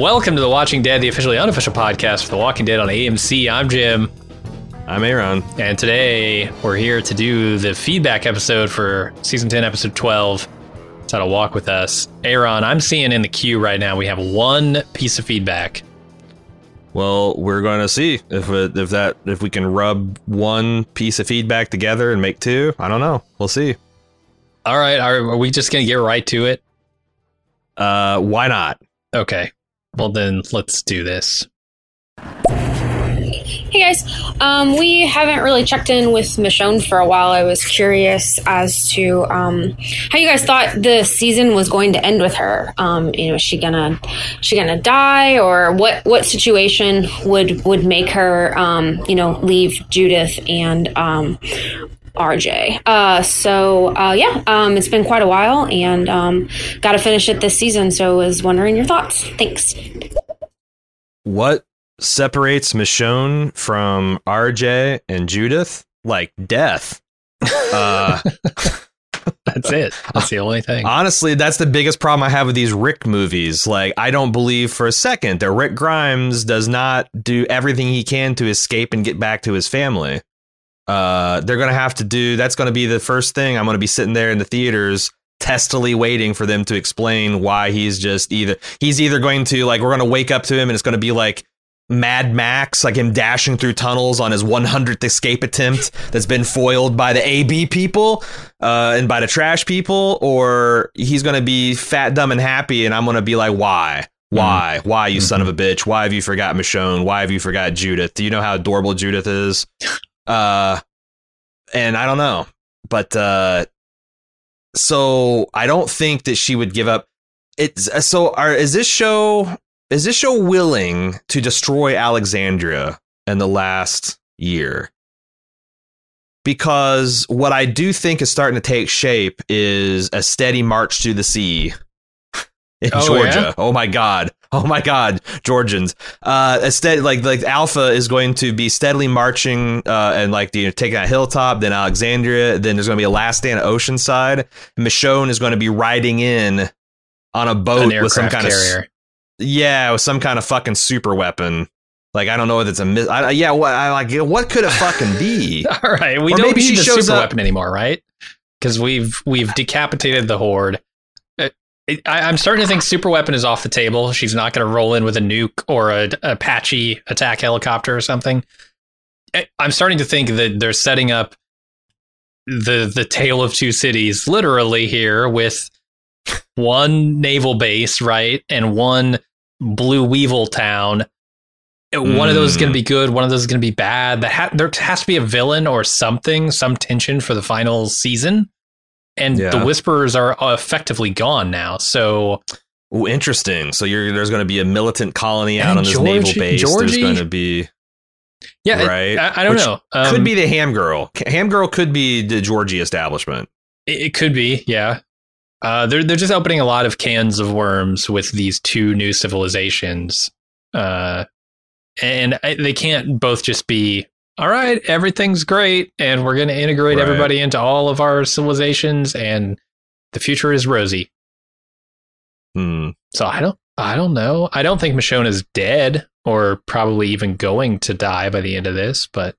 Welcome to The Watching Dead, the officially unofficial podcast for The Walking Dead on AMC. I'm Jim. I'm Aaron. And today we're here to do the feedback episode for season 10, episode 12. It's how to walk with us. Aaron, I'm seeing in the queue right now we have one piece of feedback. Well, we're going to see if it, if that if we can rub one piece of feedback together and make two. I don't know. We'll see. All right, are, are we just going to get right to it? Uh, why not? Okay. Well, then let's do this. Hey guys, um, we haven't really checked in with Michonne for a while. I was curious as to um, how you guys thought the season was going to end with her. Um, you know, is she gonna she gonna die, or what? What situation would would make her, um, you know, leave Judith and um, RJ. Uh, so uh, yeah, um, it's been quite a while, and um, got to finish it this season. So I was wondering your thoughts. Thanks. What separates Michonne from RJ and Judith? Like death. Uh, that's it. That's the only thing. Honestly, that's the biggest problem I have with these Rick movies. Like, I don't believe for a second that Rick Grimes does not do everything he can to escape and get back to his family. Uh, they're gonna have to do. That's gonna be the first thing. I'm gonna be sitting there in the theaters, testily waiting for them to explain why he's just either he's either going to like we're gonna wake up to him and it's gonna be like Mad Max, like him dashing through tunnels on his 100th escape attempt that's been foiled by the AB people uh, and by the trash people, or he's going to be fat, dumb, and happy, and I'm going to be like, why? Why? Mm-hmm. Why, you mm-hmm. son of a bitch? Why have you forgot Michonne? Why have you forgot Judith? Do you know how adorable Judith is? Uh, and I don't know, but uh, so I don't think that she would give up. It's so. Are is this show? Is this show willing to destroy Alexandria in the last year? Because what I do think is starting to take shape is a steady march to the sea in oh, Georgia. Yeah? Oh my god. Oh my God, Georgians! Uh, instead, like like Alpha is going to be steadily marching uh, and like you know, taking that hilltop, then Alexandria, then there's going to be a last stand at Oceanside. Michonne is going to be riding in on a boat with some kind carrier. of yeah, with some kind of fucking super weapon. Like I don't know if it's a mis- I, yeah. What I like? What could it fucking be? All right, we or don't need the super up- weapon anymore, right? Because we've we've decapitated the horde. I, am starting to think super weapon is off the table. She's not going to roll in with a nuke or a, a Apache attack helicopter or something. I'm starting to think that they're setting up the the tale of two cities literally here with one naval base, right, and one blue weevil town. Mm. One of those is going to be good. One of those is going to be bad. Ha- there has to be a villain or something, some tension for the final season and yeah. the whisperers are effectively gone now. So, Ooh, interesting. So there's going to be a militant colony out on this George, naval base. Georgie? There's going to be. Yeah, right. I, I don't Which know. Um, could be the ham girl. Ham girl could be the Georgie establishment. It, it could be. Yeah. Uh, they're they're just opening a lot of cans of worms with these two new civilizations, uh, and they can't both just be all right, everything's great, and we're going to integrate right. everybody into all of our civilizations, and the future is rosy. Hmm. So I don't, I don't know. I don't think Michonne is dead, or probably even going to die by the end of this. But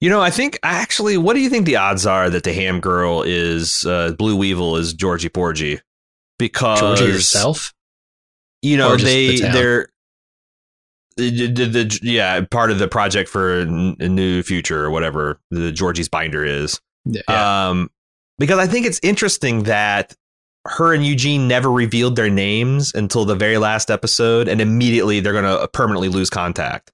you know, I think actually, what do you think the odds are that the ham girl is uh, Blue Weevil is Georgie Porgy? Because Georgie herself, you know, they the they're the, yeah part of the project for a new future or whatever the Georgie's binder is. Yeah. Um, because I think it's interesting that her and Eugene never revealed their names until the very last episode, and immediately they're gonna permanently lose contact.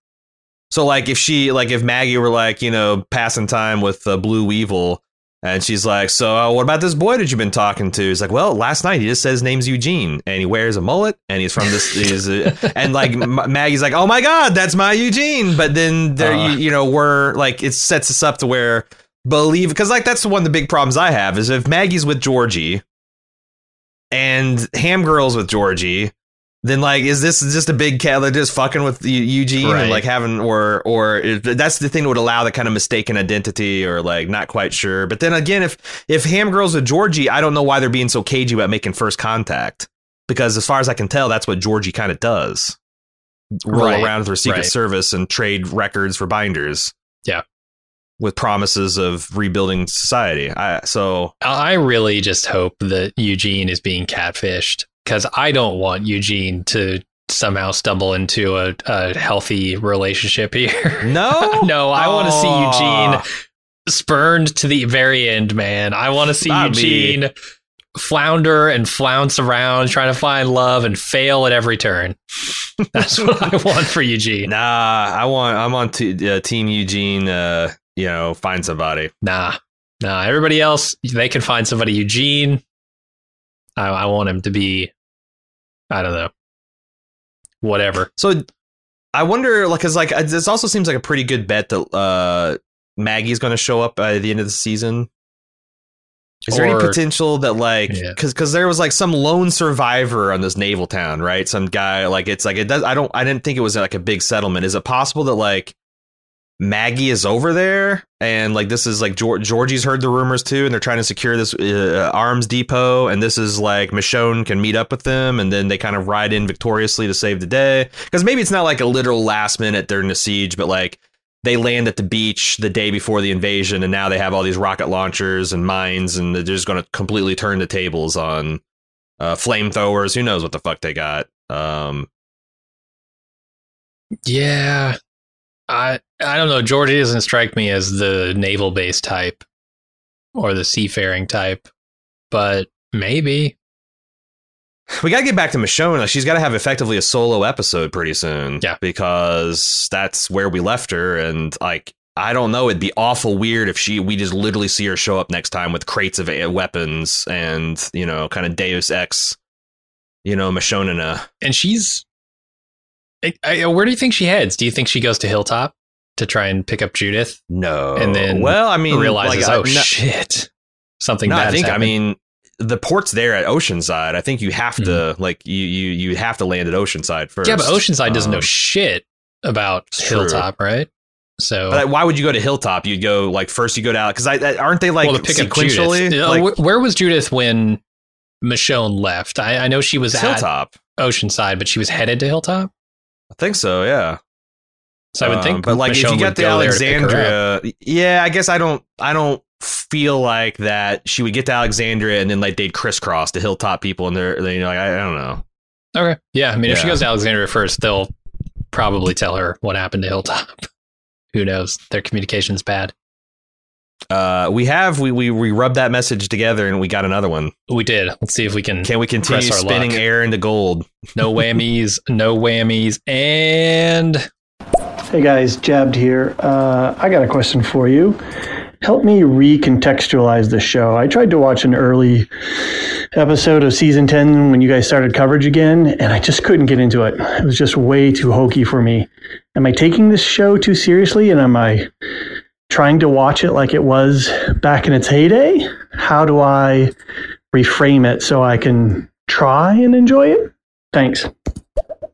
So like if she like if Maggie were like you know passing time with uh, Blue Weevil and she's like, "So, uh, what about this boy that you've been talking to?" He's like, "Well, last night he just says his name's Eugene, and he wears a mullet, and he's from this." he's, uh, and like Maggie's like, "Oh my god, that's my Eugene!" But then there, uh, you, you know, we're like, it sets us up to where believe because like that's one of the big problems I have is if Maggie's with Georgie and Ham Girl's with Georgie, then like is this just a big cat they're just fucking with Eugene right. and like having or or that's the thing that would allow the kind of mistaken identity or like not quite sure. But then again, if if Ham Girls with Georgie, I don't know why they're being so cagey about making first contact because as far as I can tell, that's what Georgie kind of does. Roll right. around with her Secret right. Service and trade records for binders. Yeah. With promises of rebuilding society. I so I really just hope that Eugene is being catfished because I don't want Eugene to somehow stumble into a, a healthy relationship here. No, no, I want to see Eugene spurned to the very end, man. I want to see Eugene flounder and flounce around trying to find love and fail at every turn. That's what I want for Eugene. Nah, I want. I'm on t- uh, Team Eugene. Uh, you know, find somebody. Nah, nah. Everybody else, they can find somebody. Eugene, I, I want him to be I don't know. Whatever. So I wonder, like, cause like this also seems like a pretty good bet that uh, Maggie's going to show up by the end of the season. Is or, there any potential that like because yeah. because there was like some lone survivor on this naval town, right? Some guy like it's like it does. I don't. I didn't think it was like a big settlement. Is it possible that like Maggie is over there, and like this is like Georgie's heard the rumors too, and they're trying to secure this uh, arms depot, and this is like Michonne can meet up with them, and then they kind of ride in victoriously to save the day. Because maybe it's not like a literal last minute during the siege, but like they land at the beach the day before the invasion, and now they have all these rocket launchers and mines, and they're just going to completely turn the tables on uh, flamethrowers. Who knows what the fuck they got? Um, yeah, I I don't know. Georgie doesn't strike me as the naval base type or the seafaring type, but maybe. We got to get back to Michonne. She's got to have effectively a solo episode pretty soon. Yeah. Because that's where we left her. And like, I don't know. It'd be awful weird if she, we just literally see her show up next time with crates of weapons and, you know, kind of Deus Ex, you know, Michonne. And she's I, I, where do you think she heads? Do you think she goes to Hilltop to try and pick up Judith? No. And then well, I mean, realizes, like, oh no, shit, something no, bad. I think. I mean, the port's there at Oceanside. I think you have to mm-hmm. like you you you have to land at Oceanside first. Yeah, but Oceanside um, doesn't know um, shit about Hilltop, right? So, but why would you go to Hilltop? You'd go like first. You go down because I aren't they like well, to pick sequentially? Up Like, where was Judith when Michonne left? I, I know she was at Hilltop, Oceanside, but she was headed to Hilltop. I think so. Yeah. So I would think, um, but like if you get to Alexandria, to yeah, I guess I don't, I don't feel like that she would get to Alexandria and then like they'd crisscross the hilltop people and they're, they, you know, like I, I, don't know. Okay, yeah, I mean, yeah. if she goes to Alexandria first, they'll probably tell her what happened to Hilltop. Who knows? Their communication's bad. Uh, we have we we we rubbed that message together and we got another one. We did. Let's see if we can. Can we continue spinning luck. air into gold? No whammies, no whammies, and. Hey guys, Jabbed here. Uh, I got a question for you. Help me recontextualize the show. I tried to watch an early episode of season 10 when you guys started coverage again, and I just couldn't get into it. It was just way too hokey for me. Am I taking this show too seriously? And am I trying to watch it like it was back in its heyday? How do I reframe it so I can try and enjoy it? Thanks.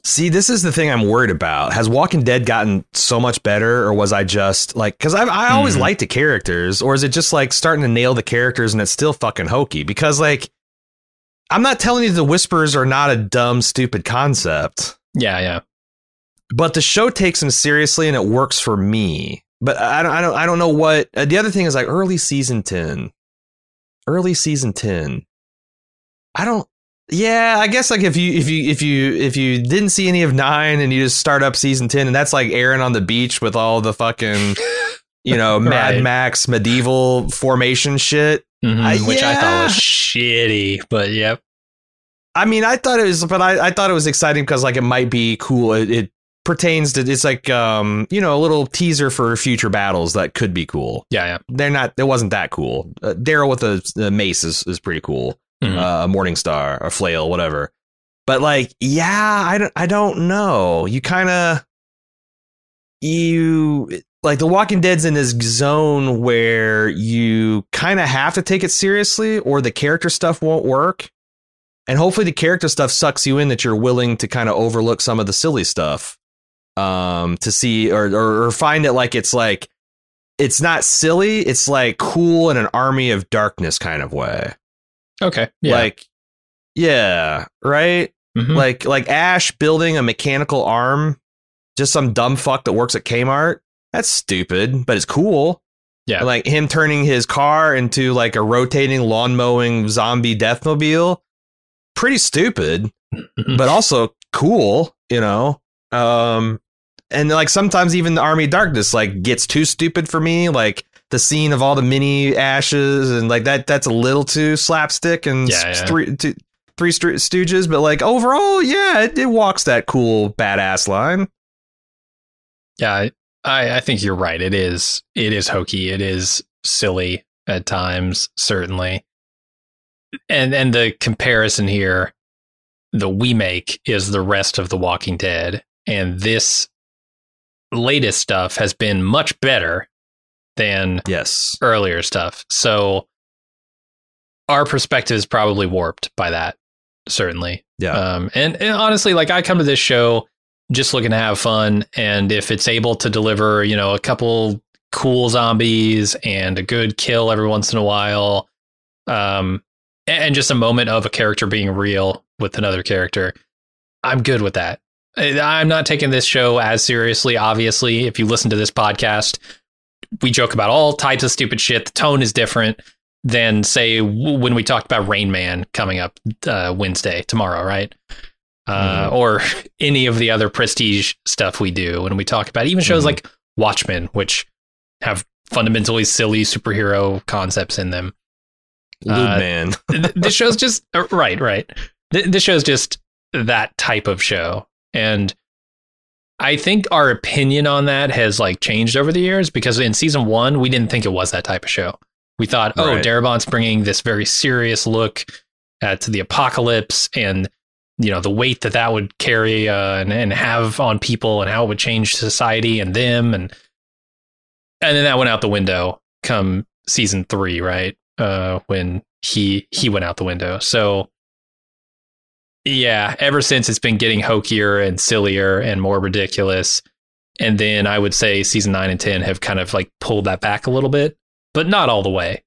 See, this is the thing I'm worried about. Has Walking Dead gotten so much better, or was I just like, because I, I always mm. liked the characters, or is it just like starting to nail the characters and it's still fucking hokey? Because, like, I'm not telling you the whispers are not a dumb, stupid concept. Yeah, yeah. But the show takes them seriously and it works for me. But I don't, I don't, I don't know what. Uh, the other thing is like early season ten, early season ten. I don't. Yeah, I guess like if you if you if you if you didn't see any of nine and you just start up season ten and that's like Aaron on the beach with all the fucking you know Mad Max medieval formation shit, mm-hmm, I, which yeah. I thought was shitty. But yep. I mean, I thought it was, but I, I thought it was exciting because like it might be cool. It, it pertains to it's like um you know a little teaser for future battles that could be cool. Yeah, yeah. They're not. It wasn't that cool. Uh, Daryl with a, a, mace is is pretty cool. Mm-hmm. Uh, a Morning Star, a flail, whatever. But like, yeah, I don't. I don't know. You kind of you like the Walking Dead's in this zone where you kind of have to take it seriously, or the character stuff won't work. and hopefully the character stuff sucks you in that you're willing to kind of overlook some of the silly stuff um to see or, or or find it like it's like it's not silly it's like cool in an army of darkness kind of way Okay. Yeah. like yeah right Mhm. like like ash building a mechanical arm just some dumb fuck that works at kmart that's stupid but it's cool Yeah. like him turning his car into like a rotating lawn mowing zombie deathmobile pretty stupid but also cool you know um and like sometimes even the army darkness like gets too stupid for me like the scene of all the mini ashes and like that that's a little too slapstick and Yeah, yeah. three two, three Sto- stooges but like overall yeah it, it walks that cool badass line Yeah, I- I, I think you're right. It is it is hokey. It is silly at times, certainly. And and the comparison here that we make is the rest of The Walking Dead. And this latest stuff has been much better than yes earlier stuff. So our perspective is probably warped by that, certainly. yeah Um, and, and honestly, like I come to this show just looking to have fun, and if it's able to deliver, you know, a couple cool zombies and a good kill every once in a while, um, and, just a moment of a character being real with another character, I'm good with that. I'm not taking this show as seriously. Obviously, if you listen to this podcast, we joke about all types of stupid shit. The tone is different than say w- when we talked about Rain Man coming up uh, Wednesday tomorrow, right? Uh, or any of the other prestige stuff we do when we talk about even shows Mhm. like Watchmen, which have fundamentally silly superhero concepts in them. lube uh, man this show's just uh, right, right. This show's just that type of show, and I think our opinion on that has like changed over the years because in season one we didn't think it was that type of show. We thought, oh, Right. Darabont's bringing this very serious look uh, to the apocalypse and you know the weight that that would carry uh, and and have on people and how it would change society and them and and then that went out the window come season three, right? Uh, when he he went out the window. So yeah, ever since it's been getting hokier and sillier and more ridiculous. And then I would say season nine and ten have kind of like pulled that back a little bit, but not all the way.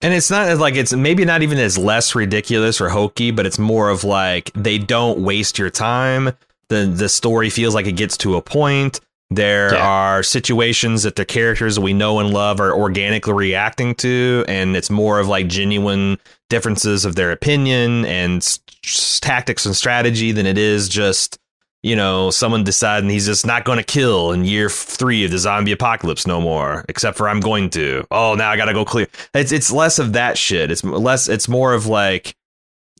And it's not like it's maybe not even as less ridiculous or hokey, but it's more of like they don't waste your time. The the story feels like it gets to a point. There Yeah. are situations that the characters we know and love are organically reacting to, and it's more of like genuine differences of their opinion and s- s- tactics and strategy than it is just you know someone deciding he's just not going to kill in year three of the zombie apocalypse no more, except for I'm going to. Oh, now I got to go clear. It's it's less of that shit. It's less. It's more of like,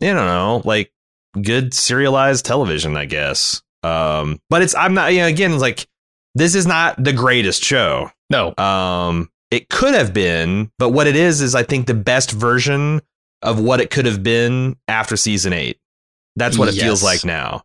you don't know, like good serialized television, I guess. Um, but it's I'm not. You know, again, like this is not the greatest show. No, Um, it could have been, but what it is is I think the best version of what it could have been after season eight. That's what it feels like now.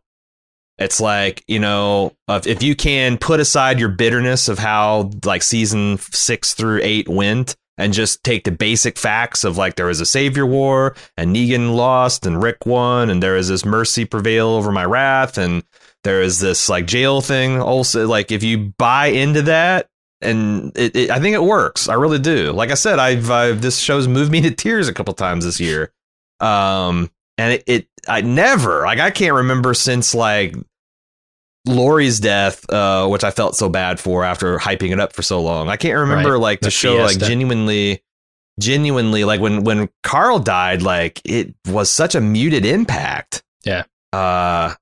It's like you know, if if you can put aside your bitterness of how like season six through eight went, and just take the basic facts of like there was a savior war, and Negan lost, and Rick won, and there is this mercy prevail over my wrath, and there is this like jail thing. Also, like if you buy into that, and it, it, I think it works. I really do. Like I said, I've, I've this show's moved me to tears a couple times this year. Um, and it, it I never like I can't remember since like Lori's death, uh, which I felt so bad for after hyping it up for so long. I can't remember Right. like the, The show like genuinely, genuinely like when when Carl died, like it was such a muted impact. Yeah. Uh,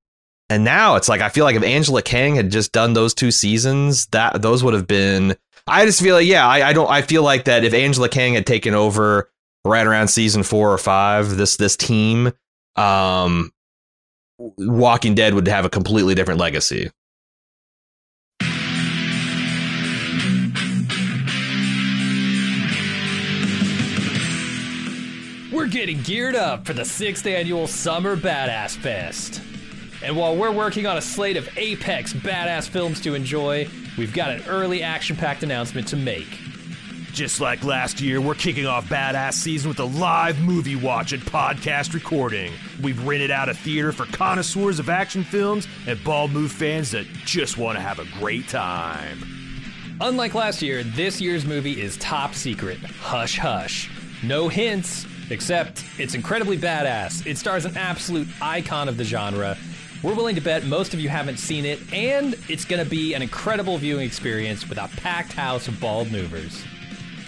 and now it's like I feel like if Angela Kang had just done those two seasons, that those would have been. I just feel like yeah, I, I don't. I feel like that if Angela Kang had taken over right around season four or five, this this team, um, Walking Dead would have a completely different legacy. We're getting geared up for the sixth annual Summer Badass Fest. And while we're working on a slate of apex badass films to enjoy, we've got an early action packed announcement to make. Just like last year, we're kicking off Badass Season with a live movie watch and podcast recording. We've rented out a theater for connoisseurs of action films and Bald Move fans that just want to have a great time. Unlike last year, this year's movie is top secret. Hush hush. No hints, except it's incredibly badass. It stars an absolute icon of the genre. We're willing to bet most of you haven't seen it, and it's going to be an incredible viewing experience with a packed house of bald movers.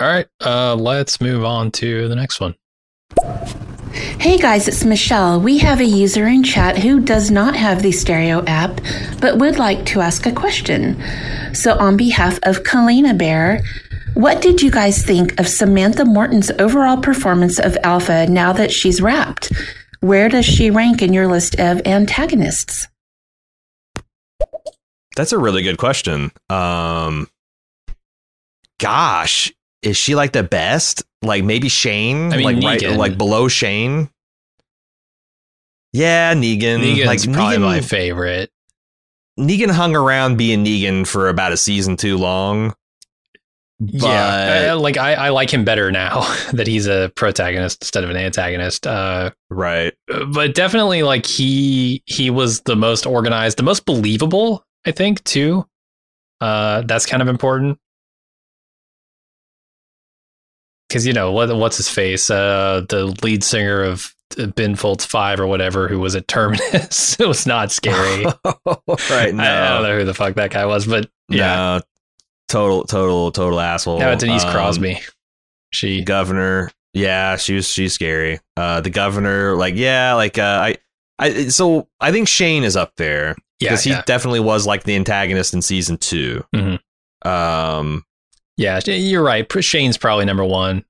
All right, uh, let's move on to the next one. Hey guys, it's Michelle. We have a user in chat who does not have the stereo app, but would like to ask a question. So, on behalf of Kalina Bear, what did you guys think of Samantha Morton's overall performance of Alpha now that she's wrapped? Where does she rank in your list of antagonists? That's a really good question. Um, gosh, is she like the best? Like maybe Shane, I mean, like right, like below Shane. Yeah, Negan. Negan's like probably Negan, my favorite. Negan hung around being Negan for about a season too long. yeah, But- uh, like I, I like him better now that he's a protagonist instead of an antagonist. Uh, Right. but definitely, like he he was the most organized, the most believable. I think too. Uh, that's kind of important because you know what what's his face, uh, the lead singer of Ben Folds Five or whatever, who was at Terminus. it was not scary. right. No. I, I don't know who the fuck that guy was, but yeah, No. Total, total, total asshole. how about Denise Um, Crosby? She governor. Yeah, she was she's scary. Uh the governor, like, yeah, like uh I I so I think Shane is up there. yeah, Because he yeah. definitely was like the antagonist in season 2 Mhm. Um Yeah, you're right. Shane's probably number one,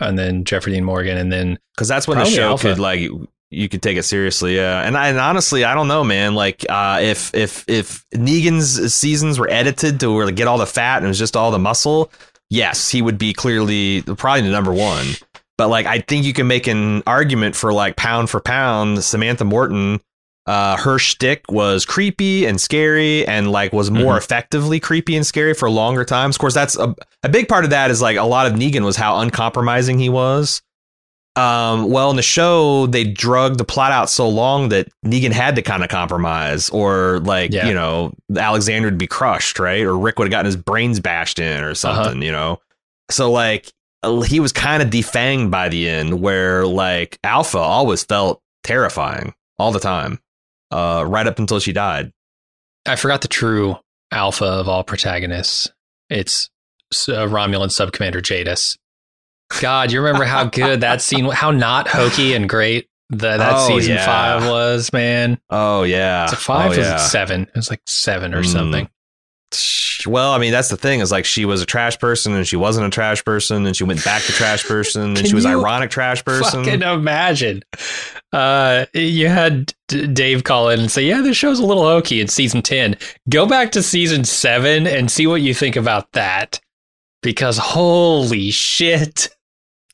and then Jeffrey Dean Morgan, and then because that's when the show Alpha. could like you could take it seriously, yeah. And I, and honestly, I don't know, man. Like, uh, if if if Negan's seasons were edited to where to get all the fat and it was just all the muscle, yes, he would be clearly probably the number one. But like, I think you can make an argument for like pound for pound, Samantha Morton. Uh, her shtick was creepy and scary, and like was more Mhm. effectively creepy and scary for longer times. Of course, that's a a big part of that is like a lot of Negan was how uncompromising he was. Um, well, in the show, they drugged the plot out so long that Negan had to kind of compromise, or like Yeah. you know, Alexandria would be crushed, right? Or Rick would have gotten his brains bashed in, or something, you know. So like uh, he was kind of defanged by the end, where like Alpha always felt terrifying all the time, uh, right up until she died. I forgot the true alpha of all protagonists. It's uh, Romulan Sub Commander Jadis. God, you remember how good that scene, how not hokey and great the, that Oh, season yeah. five was, man. Oh yeah, it's a five? Oh, or yeah. it seven? It was like seven or Mm. something. Well, I mean, that's the thing is like she was a trash person and she wasn't a trash person and she went back to trash person and she was ironic trash person. Fucking imagine. Uh, you had D- Dave call in and say, "Yeah, this show's a little hokey in season ten. Go back to season seven and see what you think about that, because holy shit,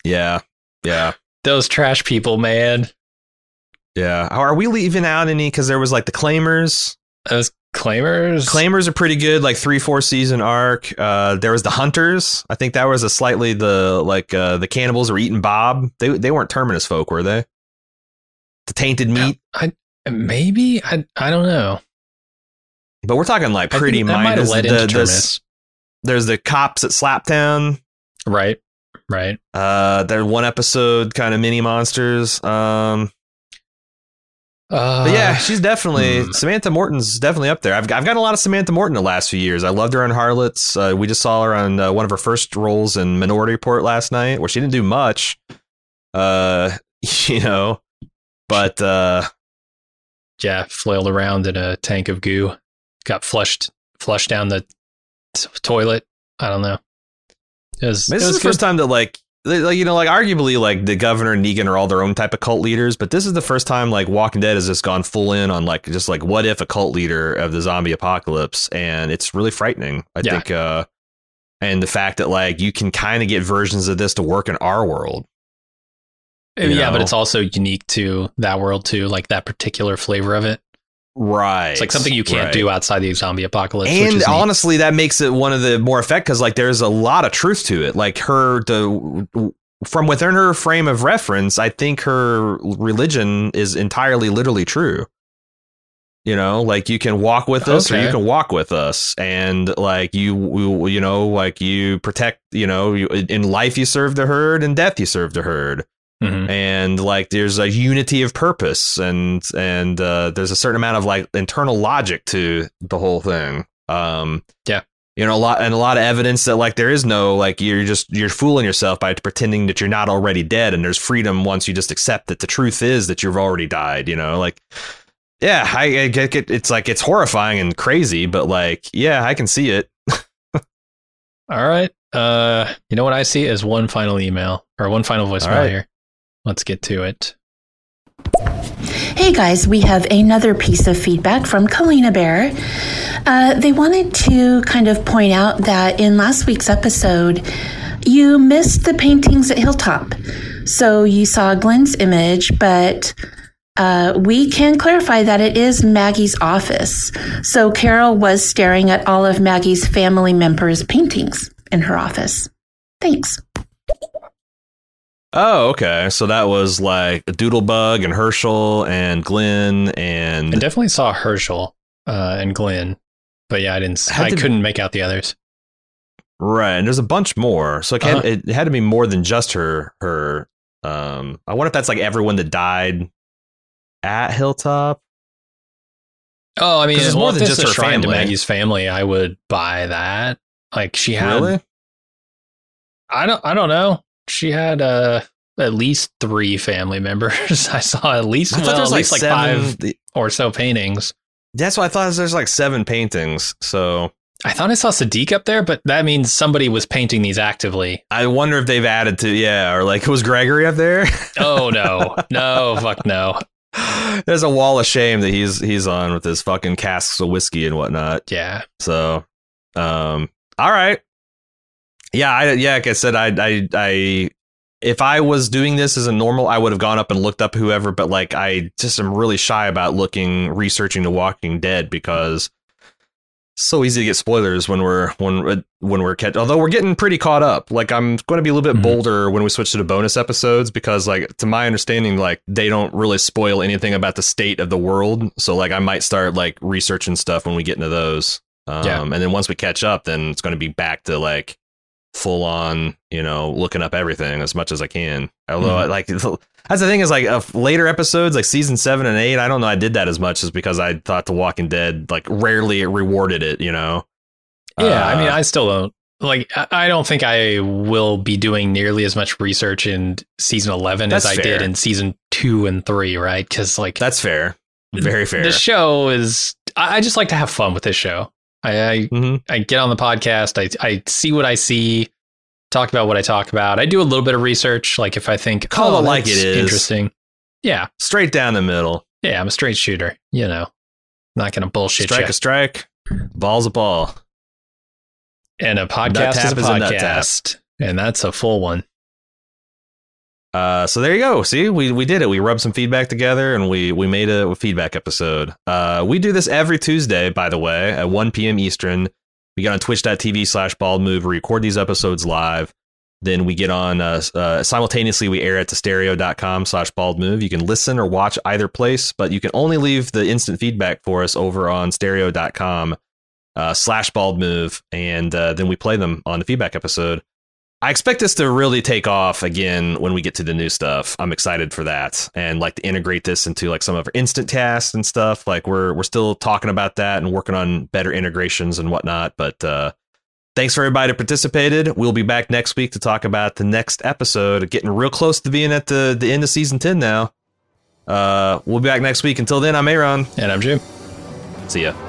Yeah. Yeah. those trash people, man. Yeah. Are we leaving out any? Because there was like the claimers. Those Claimers. Claimers are pretty good, like three, four season arc. Uh, there was the Hunters. I think that was a slightly the like uh, the cannibals were eating Bob. They they weren't terminus folk, were they? The tainted meat. I, maybe I I don't know. But we're talking like pretty minor. The, the, there's the cops at Slabtown. Right. Right. Uh, there's one episode kind of mini monsters. Um, uh, but yeah, she's definitely hmm. Samantha Morton's definitely up there. I've I've got a lot of Samantha Morton the last few years. I loved her on Harlots. Uh, we just saw her on uh, one of her first roles in Minority Report last night, where she didn't do much. Uh, you know, but uh, yeah, flailed around in a tank of goo, got flushed flushed down the t- toilet. I don't know. It was, this is the good. first time that like like you know like arguably like the governor and negan are all their own type of cult leaders but this is the first time like walking dead has just gone full in on like just like what if a cult leader of the zombie apocalypse and it's really frightening i yeah. think uh and the fact that like you can kind of get versions of this to work in our world yeah know? but it's also unique to that world too like that particular flavor of it Right. It's like something you can't right. do outside the zombie apocalypse. And honestly, that makes it one of the more effect because like there's a lot of truth to it. Like her the from within her frame of reference, I think her religion is entirely literally true. You know, like you can walk with us okay. or you can walk with us, and like you, you know, like you protect. You know, in life you serve the herd, in death you serve the herd. Mm-hmm. And like there's a unity of purpose and and uh, there's a certain amount of like internal logic to the whole thing. Um, yeah, you know a lot and a lot of evidence that like there is no like you're just you're fooling yourself by pretending that you're not already dead and there's freedom once you just accept that the truth is that you've already died you know like yeah i, I get it it's like it's horrifying and crazy but like yeah i can see it all right uh you know what i see is one final email or one final voicemail right. here let's get to it. Hey guys, we have another piece of feedback from Kalina Bear. Uh, they wanted to kind of point out that in last week's episode, you missed the paintings at Hilltop. So you saw Glenn's image, but uh, we can clarify that it is Maggie's office. So Carol was staring at all of Maggie's family members' paintings in her office. Thanks. Oh, okay. So that was like Doodlebug and Hershel and Glenn and I definitely saw Hershel uh, and Glenn, but yeah, I didn't. I, I couldn't make out the others. Right, and there's a bunch more, so it, uh-huh. it had to be more than just her. Her. Um, I wonder if that's like everyone that died at Hilltop. Oh, I mean, it's more than just her family. To Maggie's family, I would buy that. Like she had. Really? I don't. I don't know she had uh, at least three family members. I saw at least well, at least like, like five or so paintings. That's why I thought there's like seven paintings. So I thought I saw Siddiq up there, but that means somebody was painting these actively. I wonder if they've added to yeah, or like was Gregory up there? oh no, no, fuck no. There's a wall of shame that he's he's on with his fucking casks of whiskey and whatnot. Yeah. So, um, all right. Yeah, I, yeah. Like I said, I, I, I, if I was doing this as a normal, I would have gone up and looked up whoever. But like, I just am really shy about looking, researching The Walking Dead because so easy to get spoilers when we're when when we're catch. Although we're getting pretty caught up. Like I'm going to be a little bit mm-hmm. bolder when we switch to the bonus episodes because, like, to my understanding, like they don't really spoil anything about the state of the world. So like I might start like researching stuff when we get into those. Um, yeah. And then once we catch up, then it's going to be back to like full on, you know, looking up everything as much as I can. Although, mm-hmm. like, that's the thing is like uh, later episodes, like season seven and eight. I don't know. I did that as much as because I thought The Walking Dead like rarely rewarded it. You know. Yeah, uh, I mean, uh, I still don't like. I don't think I will be doing nearly as much research in season eleven as I did in season two and three. Right? Because like that's fair. Very fair. The show is. I just like to have fun with this show. I I, mm-hmm. I, get on the podcast. I I see what I see, talk about what I talk about. I do a little bit of research. Like if I think call oh, it like it is interesting. Yeah, straight down the middle. Yeah, I'm a straight shooter. You know, not gonna bullshit. Strike you. a strike, ball's a ball. And a podcast is a podcast, is a and that's a full one. Uh, so there you go. See, we, we did it. We rubbed some feedback together and we we made a feedback episode. Uh, we do this every Tuesday, by the way, at 1 p.m. Eastern. We get on twitch.tv slash bald move. Record these episodes live. Then we get on uh, uh, simultaneously. We air it to stereo.com slash bald move. You can listen or watch either place, but you can only leave the instant feedback for us over on stereo.com uh, slash bald move. And uh, then we play them on the feedback episode. I expect this to really take off again when we get to the new stuff. I'm excited for that and like to integrate this into like some of our instant tasks and stuff. Like we're we're still talking about that and working on better integrations and whatnot. But uh, thanks for everybody that participated. We'll be back next week to talk about the next episode. Getting real close to being at the the end of season ten now. Uh, we'll be back next week. Until then, I'm Aaron and I'm Jim. See ya.